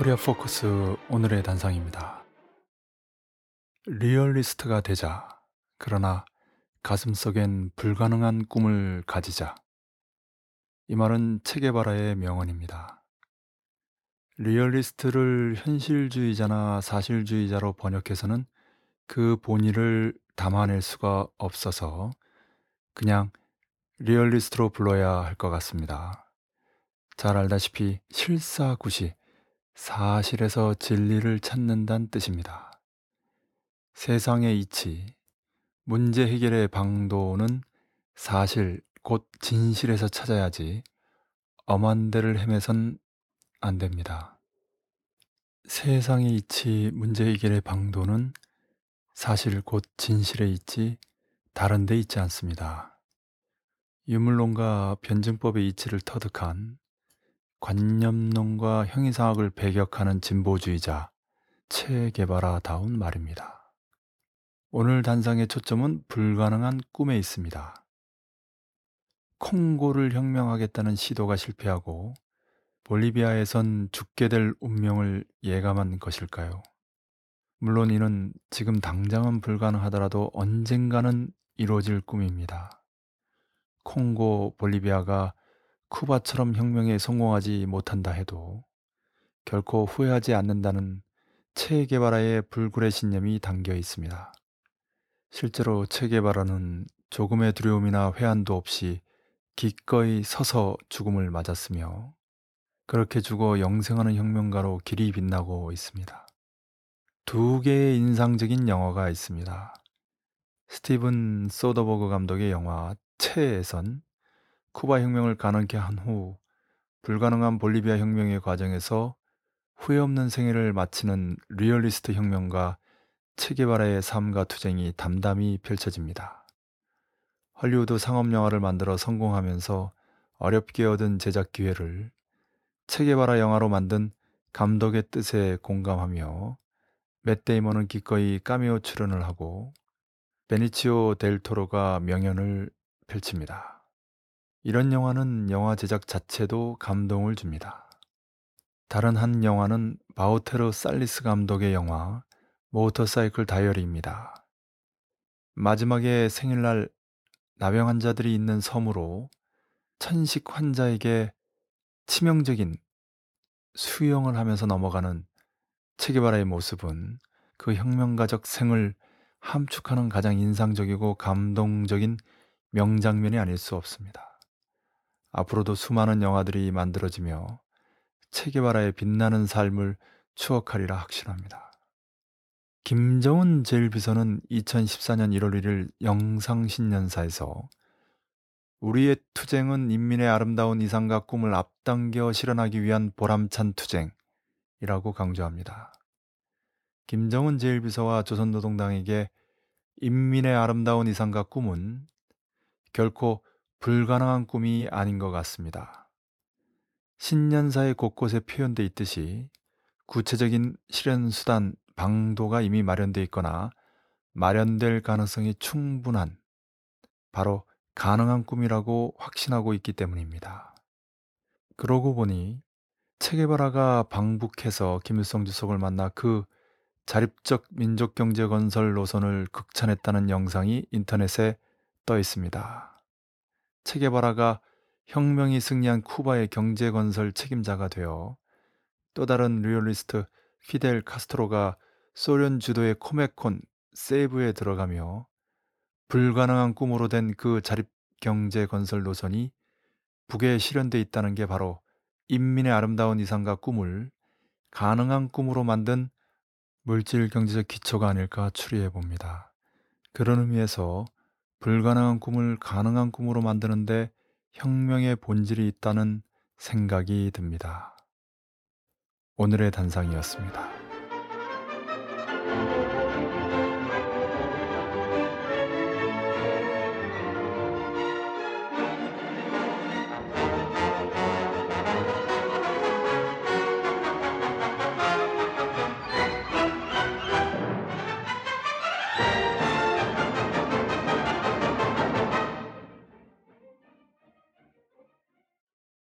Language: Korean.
코리아 포커스 오늘의 단상입니다. 리얼리스트가 되자. 그러나 가슴속엔 불가능한 꿈을 가지자. 이 말은 체게바라의 명언입니다. 리얼리스트를 현실주의자나 사실주의자로 번역해서는 그 본의를 담아낼 수가 없어서 그냥 리얼리스트로 불러야 할 것 같습니다. 잘 알다시피 실사구시, 사실에서 진리를 찾는다는 뜻입니다. 세상의 이치, 문제 해결의 방도는 사실, 곧 진실에서 찾아야지 엄한 데를 헤매선 안 됩니다. 세상의 이치, 문제 해결의 방도는 사실 곧 진실에 있지 다른 데 있지 않습니다. 유물론과 변증법의 이치를 터득한 관념론과 형이상학을 배격하는 진보주의자 체게바라다운 말입니다. 오늘 단상의 초점은 불가능한 꿈에 있습니다. 콩고를 혁명하겠다는 시도가 실패하고 볼리비아에선 죽게 될 운명을 예감한 것일까요? 물론 이는 지금 당장은 불가능하더라도 언젠가는 이루어질 꿈입니다. 콩고, 볼리비아가 쿠바처럼 혁명에 성공하지 못한다 해도 결코 후회하지 않는다는 체게바라의 불굴의 신념이 담겨 있습니다. 실제로 체게바라는 조금의 두려움이나 회한도 없이 기꺼이 서서 죽음을 맞았으며 그렇게 죽어 영생하는 혁명가로 길이 빛나고 있습니다. 두 개의 인상적인 영화가 있습니다. 스티븐 소더버그 감독의 영화 체에선 쿠바 혁명을 가능케 한 후 불가능한 볼리비아 혁명의 과정에서 후회 없는 생애를 마치는 리얼리스트 혁명가 체게바라의 삶과 투쟁이 담담히 펼쳐집니다. 헐리우드 상업 영화를 만들어 성공하면서 어렵게 얻은 제작 기회를 체게바라 영화로 만든 감독의 뜻에 공감하며 맷 데이먼은 기꺼이 까미오 출연을 하고 베니치오 델 토로가 명연을 펼칩니다. 이런 영화는 영화 제작 자체도 감동을 줍니다. 다른 한 영화는 바우테르 살리스 감독의 영화 모터사이클 다이어리입니다. 마지막에 생일날 나병 환자들이 있는 섬으로 천식 환자에게 치명적인 수영을 하면서 넘어가는 체게바라의 모습은 그 혁명가적 생을 함축하는 가장 인상적이고 감동적인 명장면이 아닐 수 없습니다. 앞으로도 수많은 영화들이 만들어지며 체계바라의 빛나는 삶을 추억하리라 확신합니다. 김정은 제1비서는 2014년 1월 1일 영상신년사에서 우리의 투쟁은 인민의 아름다운 이상과 꿈을 앞당겨 실현하기 위한 보람찬 투쟁이라고 강조합니다. 김정은 제1비서와 조선노동당에게 인민의 아름다운 이상과 꿈은 결코 불가능한 꿈이 아닌 것 같습니다. 신년사의 곳곳에 표현돼 있듯이 구체적인 실현 수단, 방도가 이미 마련돼 있거나 마련될 가능성이 충분한 바로 가능한 꿈이라고 확신하고 있기 때문입니다. 그러고 보니 체게바라가 방북해서 김일성 주석을 만나 그 자립적 민족 경제 건설 노선을 극찬했다는 영상이 인터넷에 떠 있습니다. 체게바라가 혁명이 승리한 쿠바의 경제 건설 책임자가 되어 또 다른 리얼리스트 피델 카스트로가 소련 주도의 코메콘 세이브에 들어가며 불가능한 꿈으로 된 그 자립 경제 건설 노선이 북에 실현돼 있다는 게 바로 인민의 아름다운 이상과 꿈을 가능한 꿈으로 만든 물질 경제적 기초가 아닐까 추리해 봅니다. 그런 의미에서 불가능한 꿈을 가능한 꿈으로 만드는데 혁명의 본질이 있다는 생각이 듭니다. 오늘의 단상이었습니다.